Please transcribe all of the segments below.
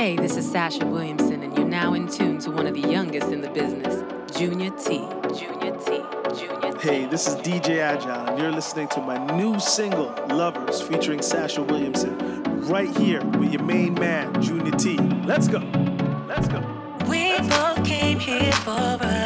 Hey, this is Sasha Williamson, and you're now in tune to one of the youngest in the business, Junior T. Junior T. Junior T. Hey, this is DJ Agile, and you're listening to my new single, Lovers, featuring Sasha Williamson, right here with your main man, Junior T. Let's go. Let's go. We Let's both go. came here for us.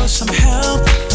for some help.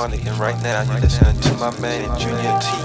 And right now you're listening to my man Junior T.